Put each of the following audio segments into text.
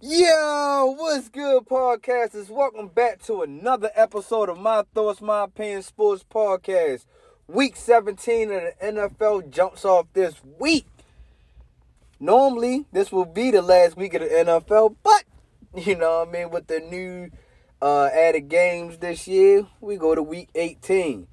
Yo, what's good, podcasters? Welcome back to another episode of My Thoughts, My Opinion Sports Podcast. Week 17 of the NFL jumps off this week. Normally, this will be the last week of the NFL, but you know what I mean, with the new uh, added games this year, we go to week 18.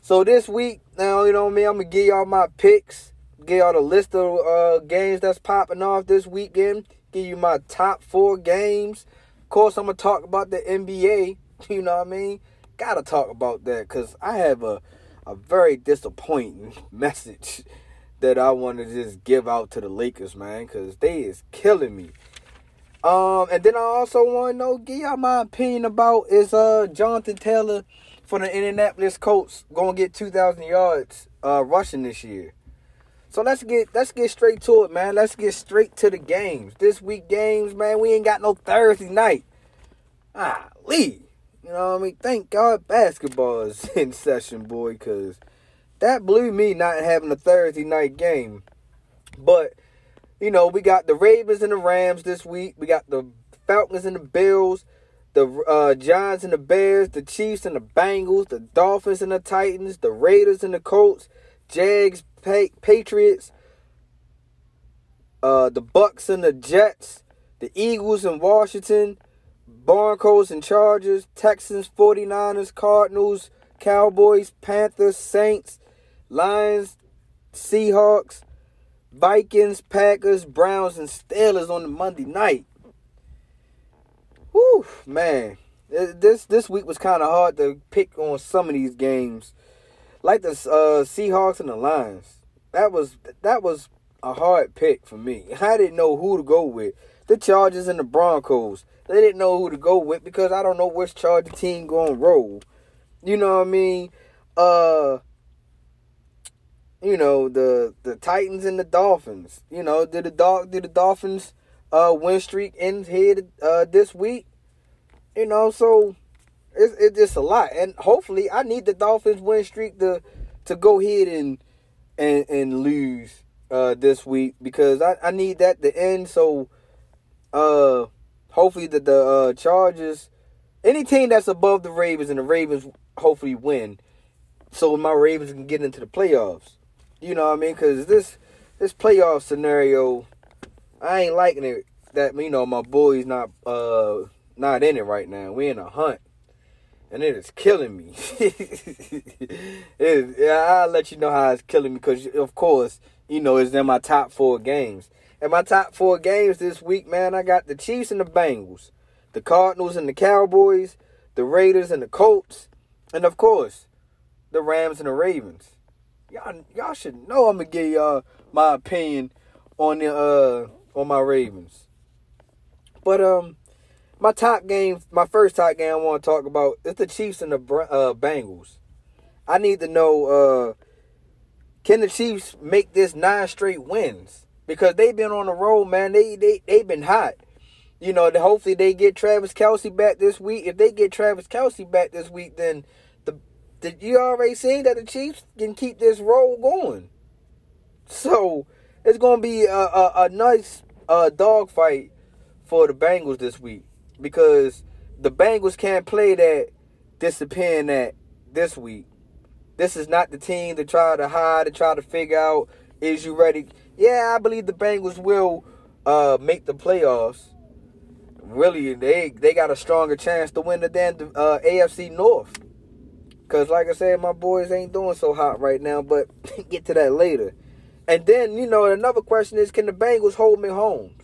So this week, now you know what I mean, I'm gonna give y'all my picks, give y'all the list of uh, games that's popping off this weekend give you my top four games. Of course, I'm gonna talk about the NBA. You know what I mean? Gotta talk about that because I have a a very disappointing message that I want to just give out to the Lakers, man, because they is killing me. Um, and then I also want to know, give y'all my opinion about is uh Jonathan Taylor for the Indianapolis Colts gonna get 2,000 yards uh rushing this year. So let's get let's get straight to it, man. Let's get straight to the games. This week games, man. We ain't got no Thursday night. Ah, Lee. You know what I mean? Thank God basketball is in session, boy, cause that blew me not having a Thursday night game. But you know, we got the Ravens and the Rams this week. We got the Falcons and the Bills, the uh, Giants and the Bears, the Chiefs and the Bengals, the Dolphins and the Titans, the Raiders and the Colts, Jags, pa- Patriots, uh, the Bucks and the Jets, the Eagles and Washington, Broncos and Chargers, Texans, 49ers, Cardinals, Cowboys, Panthers, Saints, Lions, Seahawks, Vikings, Packers, Browns, and Steelers on the Monday night. Whew, man. This this week was kind of hard to pick on some of these games like the uh, Seahawks and the Lions. That was that was a hard pick for me. I didn't know who to go with. The Chargers and the Broncos. They didn't know who to go with because I don't know which Charger team going to roll. You know what I mean? Uh you know, the the Titans and the Dolphins. You know, did the dog did the Dolphins uh win streak end here uh this week? You know, so it's, it's just a lot, and hopefully, I need the Dolphins win streak to to go ahead and and and lose uh, this week because I, I need that to end. So, uh, hopefully, that the uh, Chargers, any team that's above the Ravens, and the Ravens hopefully win, so my Ravens can get into the playoffs. You know what I mean? Because this this playoff scenario, I ain't liking it. That you know my boy's not uh not in it right now. We in a hunt and it is killing me. I'll let you know how it's killing me because, of course, you know, it's in my top four games. And my top four games this week, man, I got the Chiefs and the Bengals, the Cardinals and the Cowboys, the Raiders and the Colts, and of course, the Rams and the Ravens. Y'all, y'all should know I'm gonna give y'all my opinion on the uh on my Ravens. But um, my top game, my first top game I want to talk about is the Chiefs and the uh, Bengals. I need to know uh, can the Chiefs make this nine straight wins because they've been on the road, man. They they they've been hot. You know, hopefully they get Travis Kelce back this week. If they get Travis Kelce back this week, then the, the you already seen that the Chiefs can keep this roll going. So it's gonna be a, a, a nice uh, dogfight for the Bengals this week because the Bengals can't play that disappearing that this week. This is not the team to try to hide and try to figure out is you ready? Yeah, I believe the Bengals will uh, make the playoffs. Really, they they got a stronger chance to win the the uh, AFC North. Cause like I said, my boys ain't doing so hot right now, but get to that later. And then you know another question is, can the Bengals hold me home?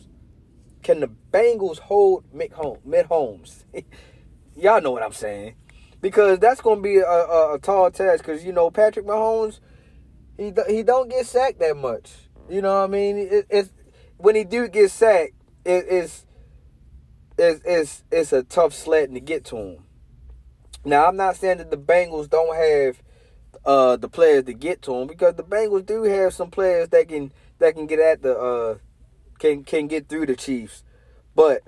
Can the Bengals hold Mick Holmes? Holmes? Y'all know what I'm saying. Because that's going to be a, a, a tall task. Because, you know, Patrick Mahomes, he, he don't get sacked that much. You know what I mean? It, it's, when he do get sacked, it, it's, it's, it's, it's a tough sledding to get to him. Now, I'm not saying that the Bengals don't have uh, the players to get to him because the Bengals do have some players that can that can get at the uh, can can get through the Chiefs. But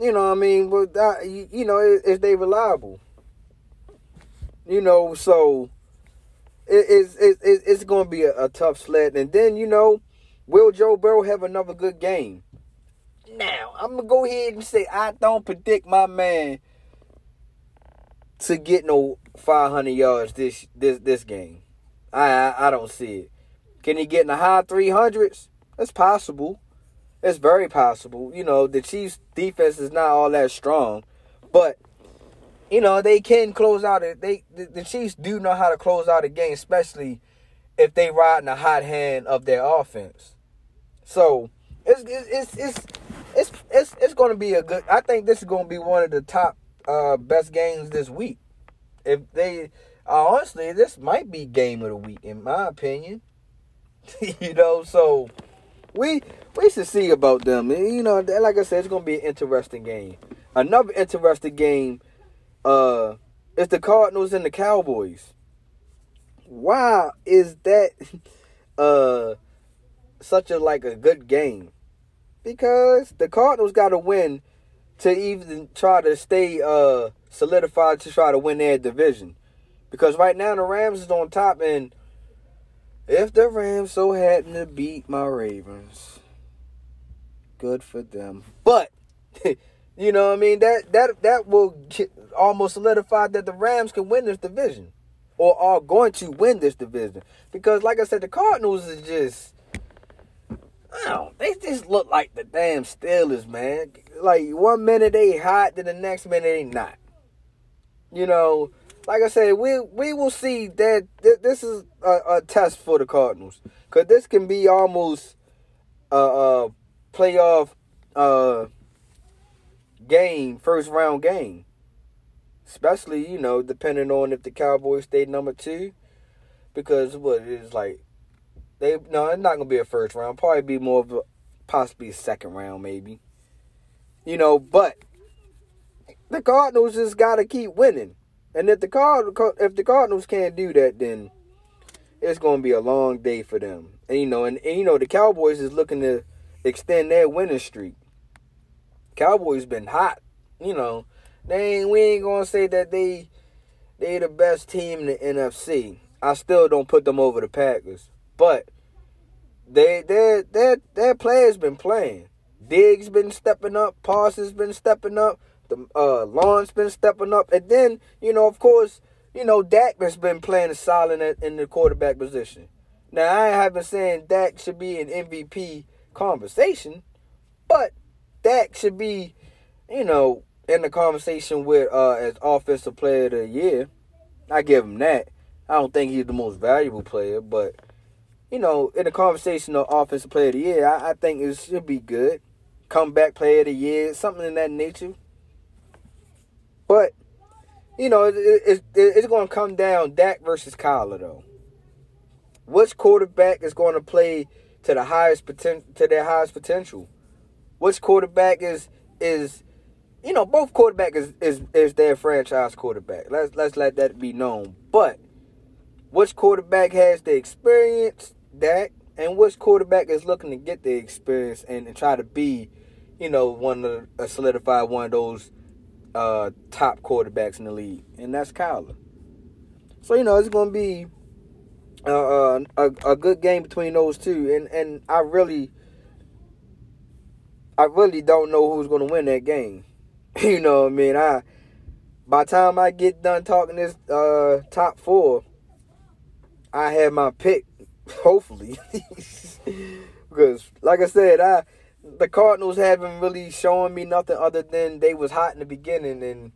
you know, I mean, that, you, know, is, they reliable? You know, so it, it's it, it's going to be a, a, tough sled. And then you know, will Joe Burrow have another good game? now, I'm gonna go ahead and say I don't predict my man to get no 500 yards this this this game. I I, I don't see it. Can he get in the high 300s? That's possible. It's very possible. You know, the Chiefs' defense is not all that strong, but you know they can close out it. They the, the Chiefs do know how to close out a game, especially if they ride in the hot hand of their offense. So it's it's it's it's it's, it's going to be a good. I think this is going to be one of the top uh, best games this week. If they uh, honestly, this might be game of the week in my opinion. you know, so we we should see about them. You know, like I said, it's to be an interesting game. Another interesting game uh is the Cardinals and the Cowboys. Why is that uh such a like a good game? Because the Cardinals got to win to even try to stay uh solidified to try to win their division. Because right now the Rams is on top and if the Rams so happen to beat my Ravens, good for them. But you know what I mean that that that will almost solidify that the Rams can win this division or are going to win this division. Because like I said, the Cardinals is just don't they just look like the damn Steelers, man. Like one minute they hot, then the next minute they not. You know, like I said, we we will see that th- this is a, a, test for the Cardinals because this can be almost a, a playoff uh, game, first round game. Especially, you know, depending on if the Cowboys stay number two, because what it is like, they no, it's not gonna be a first round. Probably be more of a possibly a second round, maybe. You know, but the Cardinals just gotta keep winning. And if the Card if the Cardinals can't do that, then it's gonna be a long day for them. And you know, and, and you know, the Cowboys is looking to extend their winning streak. Cowboys been hot, you know. They ain't we ain't gonna say that they they the best team in the NFC. I still don't put them over the Packers. But they their their their players been playing. Diggs been stepping up, Parsons been stepping up, the uh Lawrence been stepping up, and then you know of course you know Dak has been playing solid in, the quarterback position. Now I haven't saying Dak should be an MVP conversation, but Dak should be you know in the conversation with uh as offensive player of the year. I give him that. I don't think he's the most valuable player, but you know, in the conversation of offensive player of the year, I, I think it should be good. Comeback player of the year, something in that nature. But you know, it, it, it, it's going to come down Dak versus Kyler though. Which quarterback is going to play to the highest potential to their highest potential? Which quarterback is is you know, both quarterback is, is is their franchise quarterback. Let's let's let that be known. But which quarterback has the experience, Dak, and which quarterback is looking to get the experience and, and try to be, you know, one of uh, solidify one of those uh, top quarterbacks in the league, and that's Kyler. So you know it's going to be uh, uh, a a good game between those two, and and I really, I really don't know who's going to win that game. you know what I mean? I by time I get done talking this uh, top four I have my pick, hopefully. because like I said, I the Cardinals haven't really shown me nothing other than they was hot in the beginning and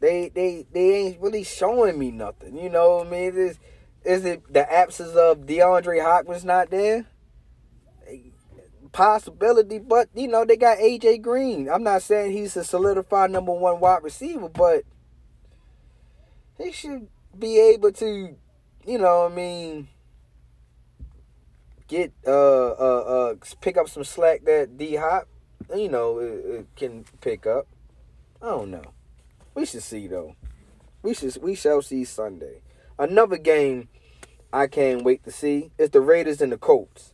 they they they ain't really showing me nothing. You know what I mean? Is is it the absence of DeAndre Hopkins not there? Possibility, but you know, they got AJ Green. I'm not saying he's a solidified number one wide receiver, but he should be able to you know, I mean, get uh uh uh pick up some slack that D Hop, you know, it, it can pick up. I don't know. We should see though. We should we shall see Sunday. Another game I can't wait to see is the Raiders and the Colts.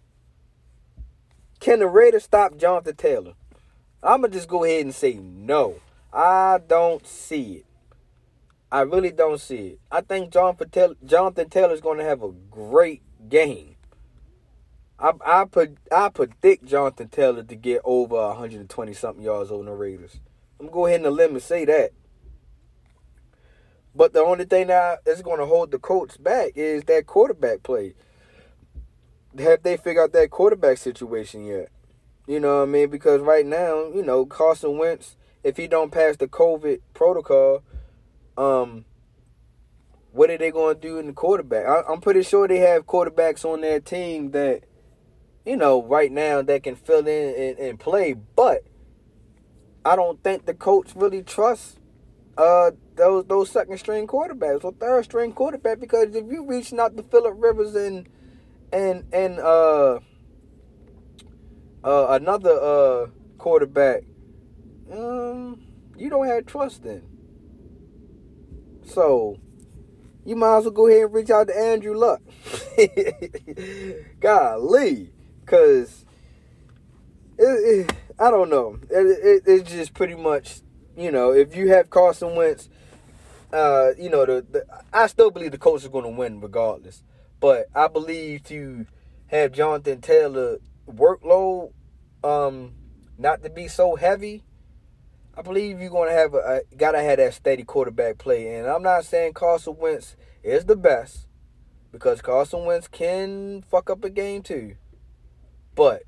Can the Raiders stop Jonathan Taylor? I'm gonna just go ahead and say no. I don't see it. I really don't see it. I think Jonathan Taylor, Jonathan Taylor is going to have a great game. I I put I predict Jonathan Taylor to get over 120 something yards on the Raiders. I'm gonna go ahead and limb and say that. But the only thing that is going to hold the Colts back is that quarterback play. Have they figured out that quarterback situation yet? You know what I mean? Because right now, you know, Carson Wentz, if he don't pass the COVID protocol, um, what are they going to do in the quarterback? I, am pretty sure they have quarterbacks on their team that, you know, right now that can fill in and, and play. But I don't think the coach really trusts uh those those second string quarterbacks or third string quarterback because if you reaching out to Philip Rivers and and and uh uh another uh quarterback, um you don't have trust in. So you might as well go ahead and reach out to Andrew Luck. Golly, cause it, it, I don't know. It, it's just pretty much you know, if you have Carson Wentz, uh, you know, the, the I still believe the Colts are going to win regardless. But I believe to have Jonathan Taylor workload um, not to be so heavy, I believe you're going to have a, a gotta have that steady quarterback play. And I'm not saying Carson Wentz is the best because Carson Wentz can fuck up a game too. But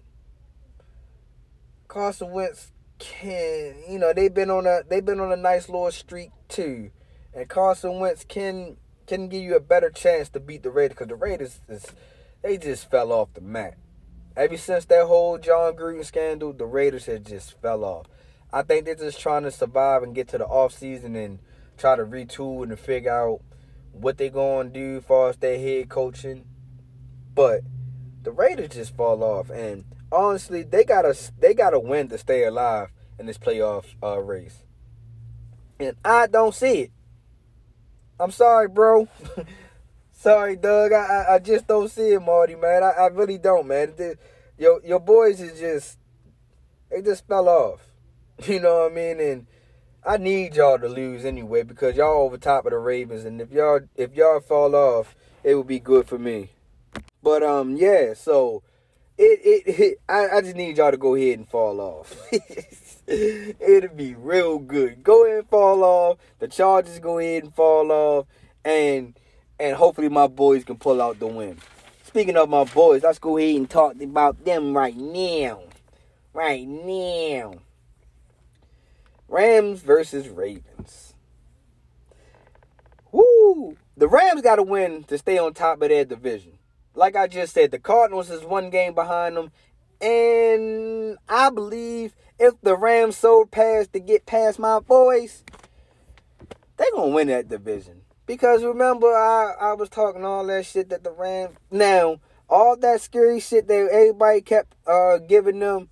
Carson Wentz can you know they've been on a they've been on a nice little streak too, and Carson Wentz can can give you a better chance to beat the Raiders because the Raiders is they just fell off the mat. Ever since that whole Jon Gruden scandal, the Raiders have just fell off. I think they're just trying to survive and get to the off season and try to retool and figure out what they're going to do as far as their head coaching. But the Raiders just fall off, and honestly, they gotta they gotta win to stay alive in this playoff uh, race. And I don't see it. I'm sorry, bro. sorry, Doug. I, I, I just don't see it, Marty, man. I, I really don't, man. Your your boys is just they just fell off. You know what I mean? And I need y'all to lose anyway because y'all over top of the Ravens, and if y'all if y'all fall off, it would be good for me. But um, yeah. So it, it, it I, I just need y'all to go ahead and fall off. It'll be real good. Go ahead and fall off. The Chargers go ahead and fall off, and and hopefully my boys can pull out the win. Speaking of my boys, let's go ahead and talk about them right now. Right now. Rams versus Ravens. Woo! The Rams got to win to stay on top of their division like I just said, the Cardinals is one game behind them. And I believe if the Rams so pass to get past my boys, they're to win that division. Because remember, I, I was talking all that shit that the Rams. Now, all that scary shit that everybody kept uh, giving them,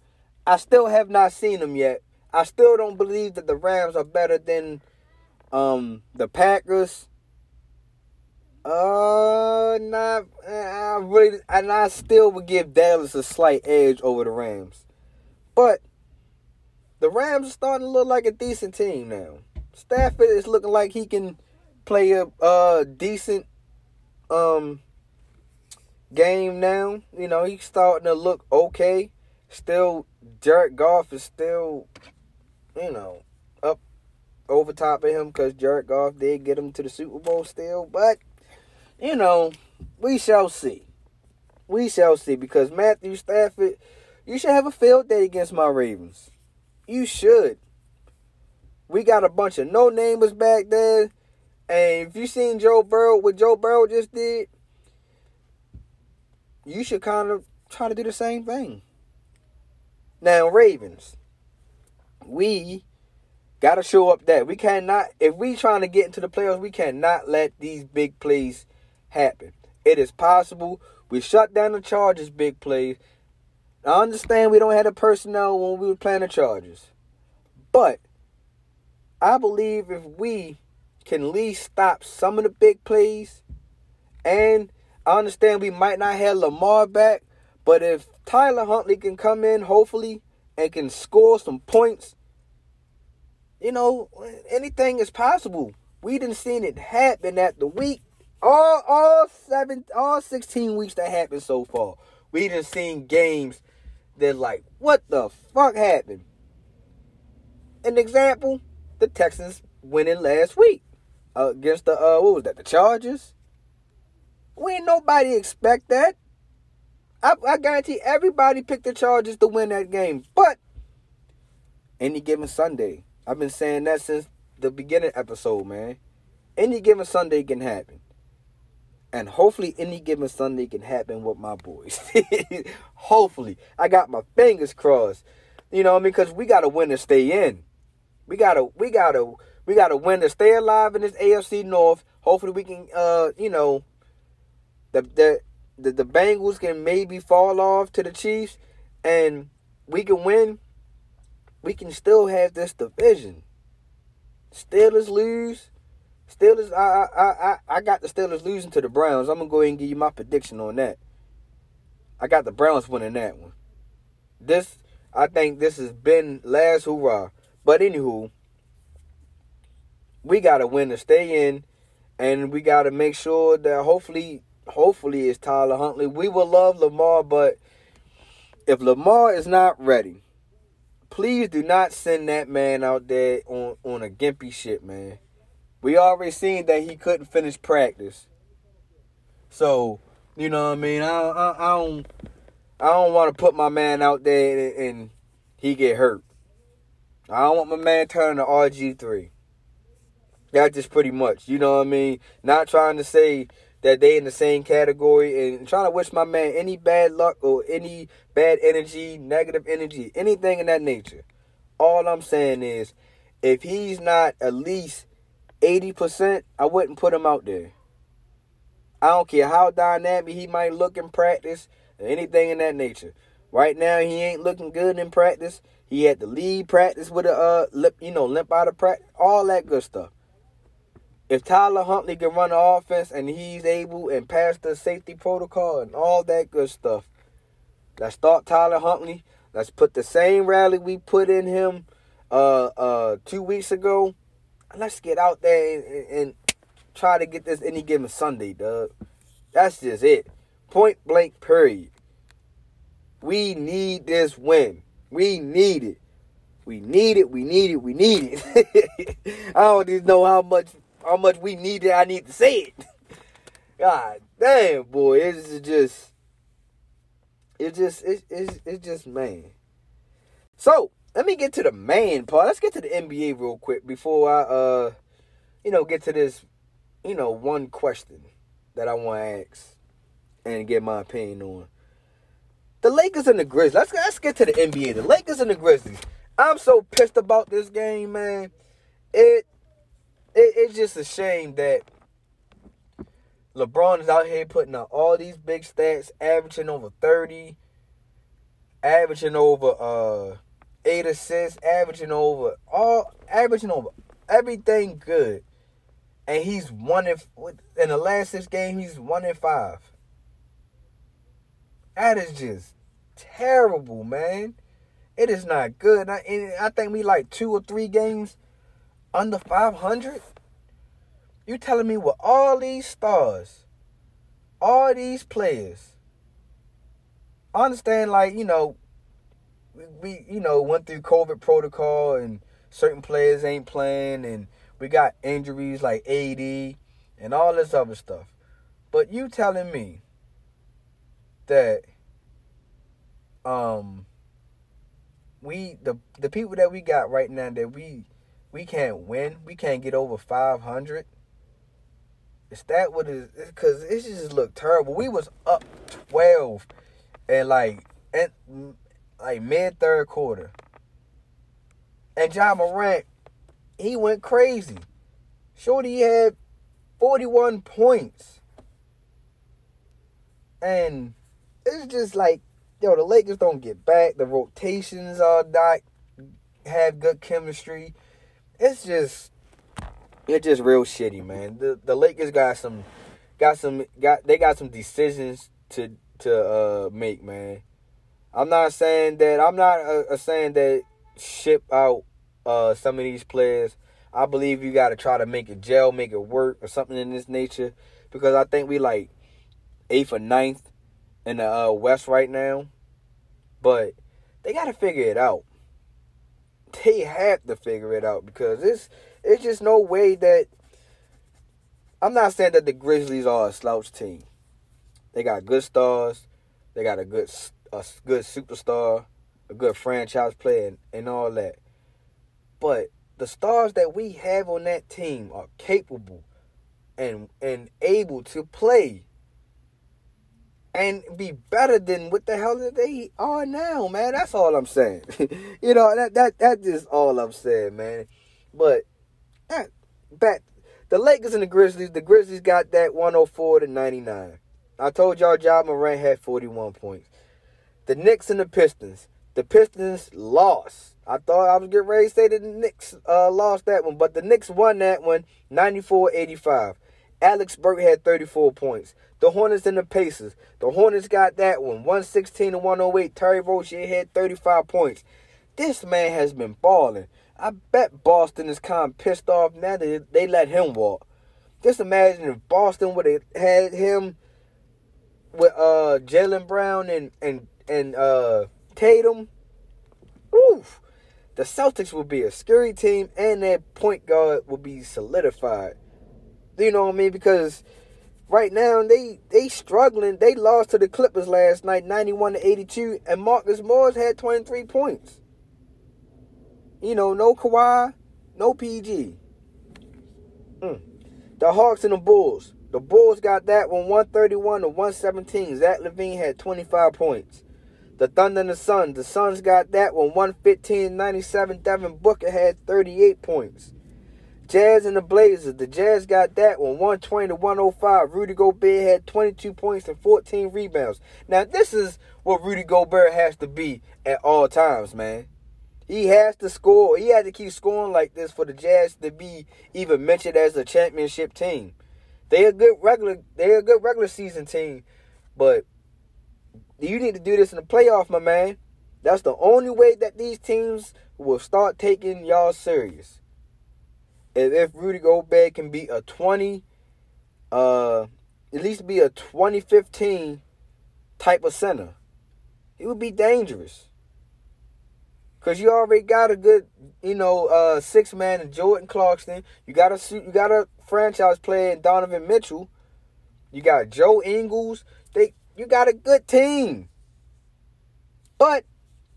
I still have not seen them yet. I still don't believe that the Rams are better than um, the Packers uh, not. I really, and I still would give Dallas a slight edge over the Rams, but the Rams are starting to look like a decent team now. Stafford is looking like he can play a uh decent um game now. You know, he's starting to look okay. Still, Jared Goff is still, you know, up over top of him because Jared Goff did get him to the Super Bowl still, but you know, we shall see. We shall see because Matthew Stafford, you should have a field day against my Ravens. You should. We got a bunch of no namers back there. And if you seen Joe Burrow, what Joe Burrow just did, you should kind of try to do the same thing. Now, Ravens, we got to show up that we cannot, if we trying to get into the playoffs, we cannot let these big plays happen. It is possible. We shut down the Chargers big plays. I understand we don't have the personnel when we were playing the Chargers. But I believe if we can at least stop some of the big plays, and I understand we might not have Lamar back, but if Tyler Huntley can come in, hopefully, and can score some points, you know, anything is possible. We didn't see it happen at the week all all seven all 16 weeks that happened so far we done seen games that like, what the fuck happened? An example, the Texans winning last week uh, against the uh what was that, the Chargers? We ain't nobody expect that. I, I guarantee everybody picked the Chargers to win that game. But any given Sunday, I've been saying that since the beginning episode, man. Any given Sunday can happen. And hopefully any given Sunday can happen with my boys. hopefully. I got my fingers crossed. You know what I mean? Because we gotta win to stay in. We gotta we gotta we gotta win to stay alive in this AFC North. Hopefully we can uh, you know, the the the, the Bengals can maybe fall off to the Chiefs and we can win. We can still have this division. Steelers lose. Steelers, I, I, I, I got the Steelers losing to the Browns. I'm gonna go ahead and give you my prediction on that. I got the Browns winning that one. This, I think, this has been last hurrah. But anywho, we gotta win to stay in, and we gotta make sure that hopefully, hopefully, it's Tyler Huntley. We will love Lamar, but if Lamar is not ready, please do not send that man out there on on a gimpy shit, man. We already seen that he couldn't finish practice. So, you know what I mean? I, I, I don't I don't want to put my man out there and, and, he get hurt. I don't want my man turning to RG3. That's just pretty much, you know what I mean? Not trying to say that they in the same category and trying to wish my man any bad luck or any bad energy, negative energy, anything in that nature. All I'm saying is if he's not at least 80%, I wouldn't put him out there. I don't care how dynamic he might look in practice or anything in that nature. Right now, he ain't looking good in practice. He had to lead practice with a uh, lip, you know, limp out of practice, all that good stuff. If Tyler Huntley can run the offense and he's able and pass the safety protocol and all that good stuff, let's start Tyler Huntley. Let's put the same rally we put in him uh, uh, two weeks ago let's get out there and, and try to get this any given Sunday, dog. That's just it. Point blank, period. We need this win. We need it. We need it. We need it. We need it. I don't even know how much how much we need it. I need to say it. God damn, boy, it's just it's just it's it's, it's just man. So let me get to the main part. Let's get to the NBA real quick before I uh you know get to this you know one question that I want to ask and get my opinion on. The Lakers and the Grizzlies. Let's let's get to the NBA. The Lakers and the Grizzlies. I'm so pissed about this game, man. It, it it's just a shame that LeBron is out here putting out all these big stats, averaging over 30, averaging over uh eight assists, averaging over all averaging over everything good. And he's one in in the last six games, he's one in five. That is just terrible, man. It is not good. I, I think we like two or three games under 500. You telling me with all these stars, all these players, I understand like, you know, we, you know went through COVID protocol and certain players ain't playing and we got injuries like AD and all this other stuff. But you telling me that um we the the people that we got right now that we we can't win, we can't get over 500. Is that what is cuz it just looked terrible. We was up 12 and like and like mid third quarter. And Ja Morant, he went crazy. Shorty had 41 points. And it's just like, yo, the Lakers don't get back. The rotations are not have good chemistry. It's just it's just real shitty, man. The the Lakers got some got some got they got some decisions to to uh make, man. I'm not saying that I'm not uh, saying that ship out uh, some of these players. I believe you got to try to make it gel, make it work, or something in this nature. Because I think we like eighth or ninth in the uh, West right now, but they got to figure it out. They have to figure it out because it's it's just no way that I'm not saying that the Grizzlies are a slouch team. They got good stars. They got a good a good superstar, a good franchise player, and, and all that. But the stars that we have on that team are capable and and able to play and be better than what the hell that they are now, man. That's all I'm saying. you know, that that that's all I'm saying, man. But that, back the Lakers and the Grizzlies, the Grizzlies got that 104 to 99. I told y'all Ja Morant had 41 points. The Knicks and the Pistons. The Pistons lost. I thought I was getting ready to say the Knicks uh, lost that one, but the Knicks won that one 94-85. Alex Burke had 34 points. The Hornets and the Pacers. The Hornets got that one 116 to 108. Terry Rozier had 35 points. This man has been balling. I bet Boston is kind of pissed off now that they let him walk. Just imagine if Boston would have had him with uh Jaylen Brown and and and uh Tatum. Oof. The Celtics will be a scary team and their point guard will be solidified. You know what I mean? Because right now they they struggling. They lost to the Clippers last night, 91 to 82, and Marcus Morris had 23 points. You know, no Kawhi, no PG. Mm. The Hawks and the Bulls. The Bulls got that one 131 to 117. Zach LaVine had 25 points. The Thunder and the Suns. The Suns got that one 115 97. Devin Booker had 38 points. Jazz and the Blazers. The Jazz got that one 120 to 105. Rudy Gobert had 22 points and 14 rebounds. Now, this is what Rudy Gobert has to be at all times, man. He has to score. He had to keep scoring like this for the Jazz to be even mentioned as a championship team. They're a good regular. They're a good regular season team, but you need to do this in the playoff, my man. That's the only way that these teams will start taking y'all serious. If, if Rudy Gobert can be a twenty, uh, at least be a 2015 type of center, it would be dangerous. Cause you already got a good, you know, uh, six man in Jordan Clarkson. You got a you got a franchise player in Donovan Mitchell. You got Joe Ingles. You got a good team. But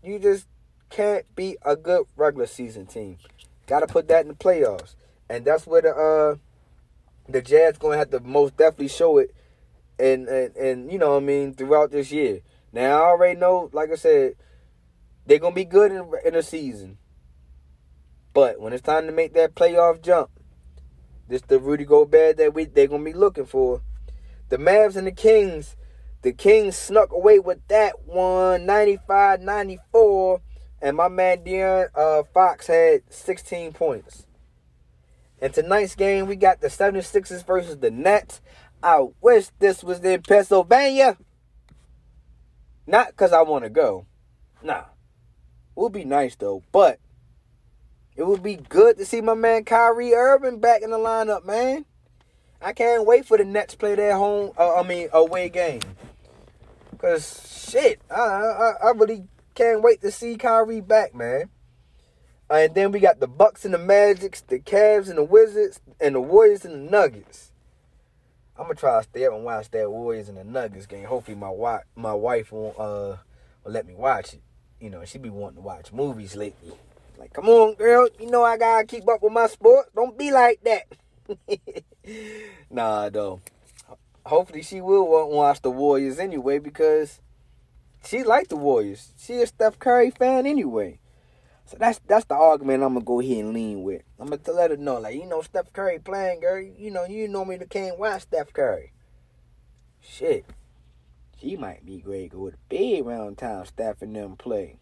you just can't be a good regular season team. Got to put that in the playoffs, and that's where the uh the Jazz gonna have to most definitely show it, and and and you know what I mean throughout this year. Now I already know, like I said they're gonna be good in in a season. But when it's time to make that playoff jump, this the Rudy Gobert that we they're gonna be looking for. The Mavs and the Kings, the Kings snuck away with that one, 95-94, and my man De'Aaron uh, Fox had 16 points. And tonight's game, we got the 76ers versus the Nets. I wish this was in Pennsylvania. Not because I want to go. Nah would be nice though, but it would be good to see my man Kyrie Irving back in the lineup, man. I can't wait for the Nets play their home, uh, I mean, away game. Cause shit, I, I I really can't wait to see Kyrie back, man. And then we got the Bucks and the Magics, the Cavs and the Wizards, and the Warriors and the Nuggets. I'm gonna try to stay up and watch that Warriors and the Nuggets game. Hopefully, my wife, my wife won't uh will let me watch it you know, she be wanting to watch movies lately. Like, come on, girl, you know I gotta keep up with my sports. Don't be like that. nah, though. Hopefully she will watch the Warriors anyway because she like the Warriors. She a Steph Curry fan anyway. So that's that's the argument I'm gonna go ahead and lean with. I'm gonna let her know, like, you know, Steph Curry playing, girl. You know, you normally can't watch Steph Curry. Shit. She might be great go to bed around time Steph and them play.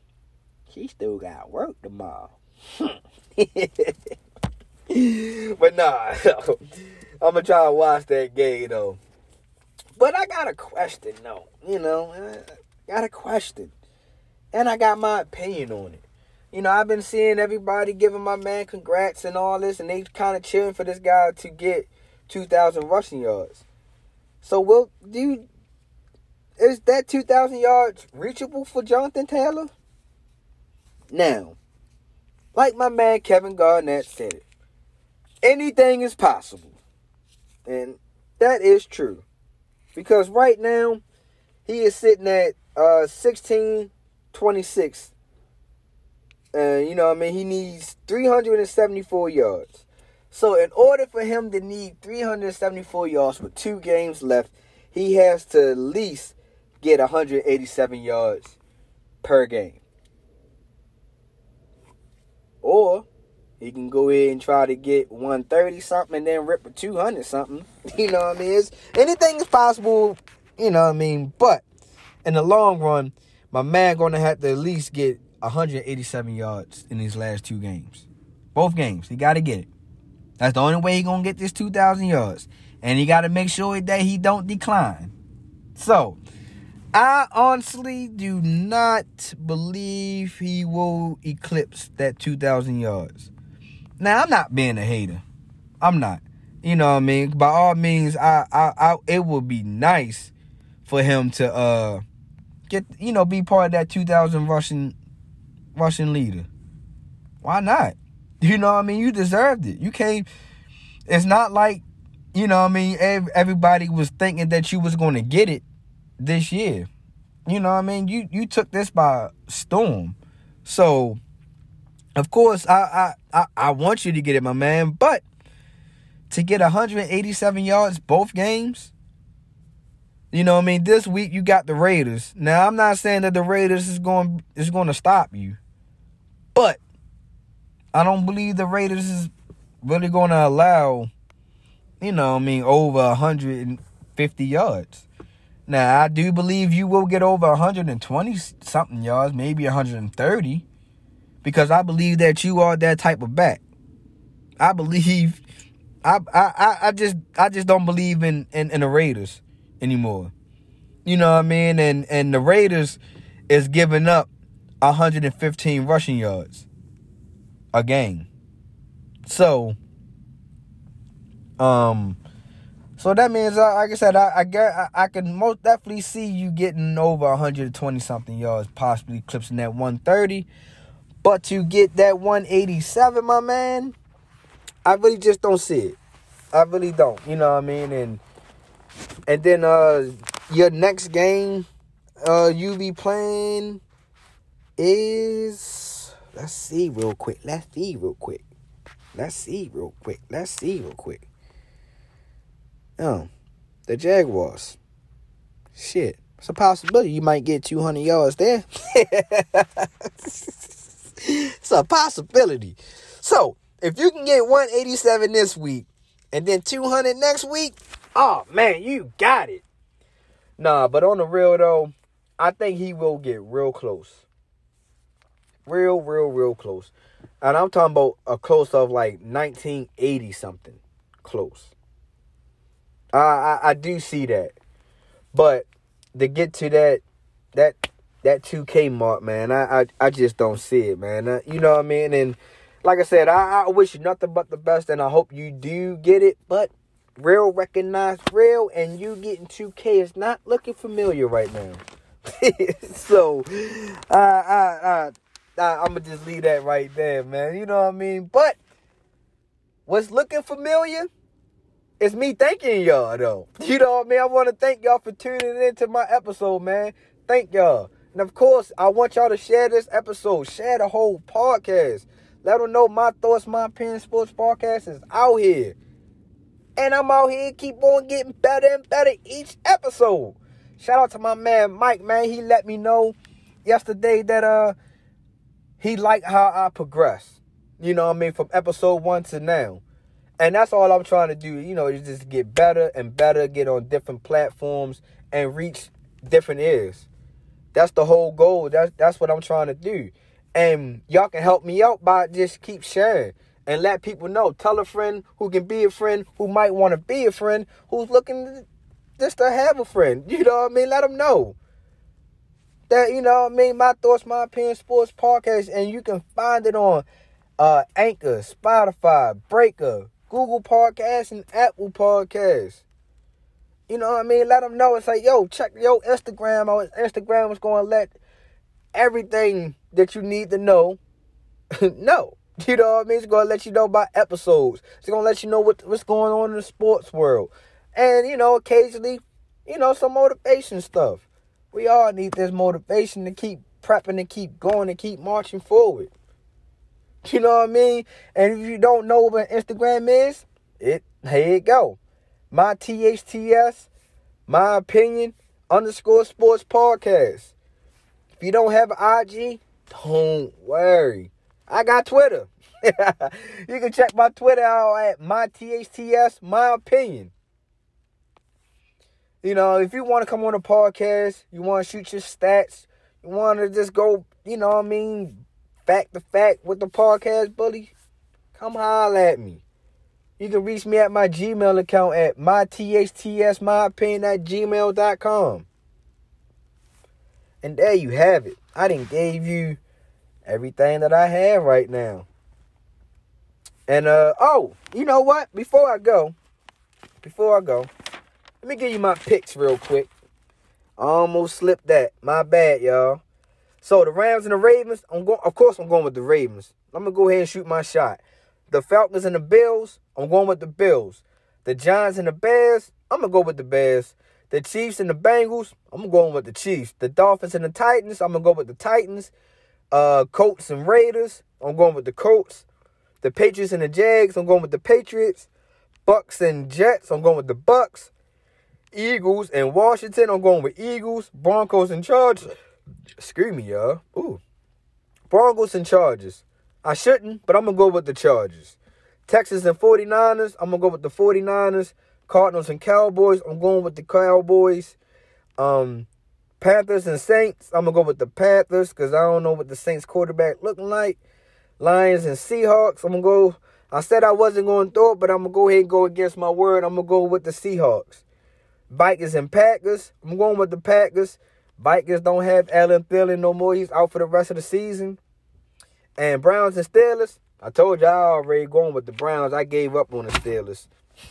She still got work tomorrow. but nah, I'm gonna try to watch that game though. But I got a question though, you know, I got a question, and I got my opinion on it. You know, I've been seeing everybody giving my man congrats and all this, and they kind of cheering for this guy to get 2,000 rushing yards. So, will do you is that 2,000 yards reachable for Jonathan Taylor? Now, like my man Kevin Garnett said it, anything is possible. And that is true. Because right now, he is sitting at uh 16 26. And you know I mean? He needs 374 yards. So in order for him to need 374 yards with two games left, he has to at least get 187 yards per game. Or he can go ahead and try to get 130 something and then rip a 200 something. You know what I mean? It's, anything is possible, you know what I mean? But in the long run, my man going to have to at least get 187 yards in these last two games. Both games. He got to get it. That's the only way he going to get this 2,000 yards. And he got to make sure that he don't decline. So, I honestly do not believe he will eclipse that 2,000 yards. Now, I'm not being a hater. I'm not. You know what I mean? By all means, I, I, I it would be nice for him to uh get you know be part of that 2,000 Russian Russian leader. Why not? You know what I mean? You deserved it. You came. It's not like you know what I mean. Everybody was thinking that you was going to get it this year. You know what I mean? You you took this by storm. So of course I I I, I want you to get it, my man, but to get 187 yards both games, you know what I mean? This week you got the Raiders. Now I'm not saying that the Raiders is going is going to stop you. But I don't believe the Raiders is really going to allow you know, I mean over 150 yards. Now, I do believe you will get over 120 something yards, maybe 130 because I believe that you are that type of back. I believe I I I just I just don't believe in, in in the Raiders anymore. You know what I mean? And and the Raiders is giving up 115 rushing yards a game. So um so that means, uh, like I said, I, I get, I, I, can most definitely see you getting over 120 something yards, possibly eclipsing that 130. But to get that 187, my man, I really just don't see it. I really don't. You know what I mean? And and then uh your next game uh you be playing is let's see real quick. Let's see real quick. Let's see real quick. Let's see real quick. Oh, the Jaguars. Shit. It's a possibility you might get 200 yards there. it's a possibility. So, if you can get 187 this week and then 200 next week, oh man, you got it. Nah, but on the real though, I think he will get real close. Real, real, real close. And I'm talking about a close of like 1980 something. Close. I, I, I do see that. But to get to that that that 2K mark, man, I, I, I just don't see it, man. Uh, you know what I mean? And like I said, I, I wish you nothing but the best, and I hope you do get it. But real recognized real, and you getting 2K is not looking familiar right now. so, I, I, I, I'm gonna just leave that right there, man. You know what I mean? But what's looking familiar? It's me thanking y'all though. You know what I mean? I want to thank y'all for tuning into my episode, man. Thank y'all. And of course, I want y'all to share this episode. Share the whole podcast. Let them know my thoughts, my opinion, sports podcast is out here. And I'm out here, keep on getting better and better each episode. Shout out to my man Mike, man. He let me know yesterday that uh he liked how I progressed. You know what I mean? From episode one to now. And that's all I'm trying to do, you know, is just get better and better, get on different platforms and reach different ears. That's the whole goal. That's that's what I'm trying to do. And y'all can help me out by just keep sharing and let people know. Tell a friend who can be a friend, who might want to be a friend, who's looking just to have a friend. You know what I mean? Let them know. That, you know what I mean? My Thoughts, My Opinion Sports Podcast. And you can find it on uh, Anchor, Spotify, Breaker, Google Podcasts, and Apple Podcasts. You know what I mean? Let them know. It's like, yo, check your Instagram out. Instagram is going to let everything that you need to know know. You know what I mean? It's going to let you know about episodes. It's going to let you know what, what's going on in the sports world. And, you know, occasionally, you know, some motivation stuff. We all need this motivation to keep prepping and keep going and keep marching forward. You know what I mean? And if you don't know what Instagram is, it here you go. My THTS, my opinion, underscore sports podcast. If you don't have IG, don't worry. I got Twitter. you can check my Twitter out at my THTS, my opinion. You know, if you want to come on a podcast, you want to shoot your stats, you want to just go, you know what I mean, fact to fact with the podcast bully, come holler at me. You can reach me at my Gmail account at mythtsmyopinion at gmail.com. And there you have it. I didn't gave you everything that I have right now. And uh oh, you know what? Before I go, before I go, let me give you my picks real quick. I almost slipped that. My bad, y'all. So the Rams and the Ravens, I'm going of course I'm going with the Ravens. I'm gonna go ahead and shoot my shot. The Falcons and the Bills, I'm going with the Bills. The Giants and the Bears, I'm gonna go with the Bears. The Chiefs and the Bengals, I'm going with the Chiefs. The Dolphins and the Titans, I'm gonna go with the Titans. Uh, Colts and Raiders, I'm going with the Colts. The Patriots and the Jags, I'm going with the Patriots. Bucks and Jets, I'm going with the Bucks. Eagles and Washington, I'm going with Eagles. Broncos and Chargers, excuse me, y'all. Ooh, Broncos and Chargers. I shouldn't, but I'm gonna go with the Chargers. Texas and 49ers, I'm gonna go with the 49ers. Cardinals and Cowboys, I'm going with the Cowboys. Um, Panthers and Saints, I'm gonna go with the Panthers because I don't know what the Saints quarterback looking like. Lions and Seahawks, I'm gonna go. I said I wasn't going to throw it, but I'm gonna go ahead and go against my word. I'm gonna go with the Seahawks. Vikings and Packers, I'm going with the Packers. Vikings don't have Adam Thielen no more. He's out for the rest of the season. And Browns and Steelers, I told I already going with the Browns. I gave up on the Steelers.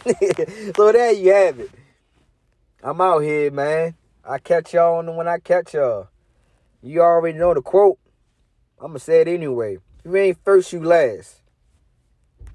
so there you have it. I'm out here, man. I catch y'all when I catch y'all. You already know the quote. I'm going to say it anyway. If you ain't first, you last.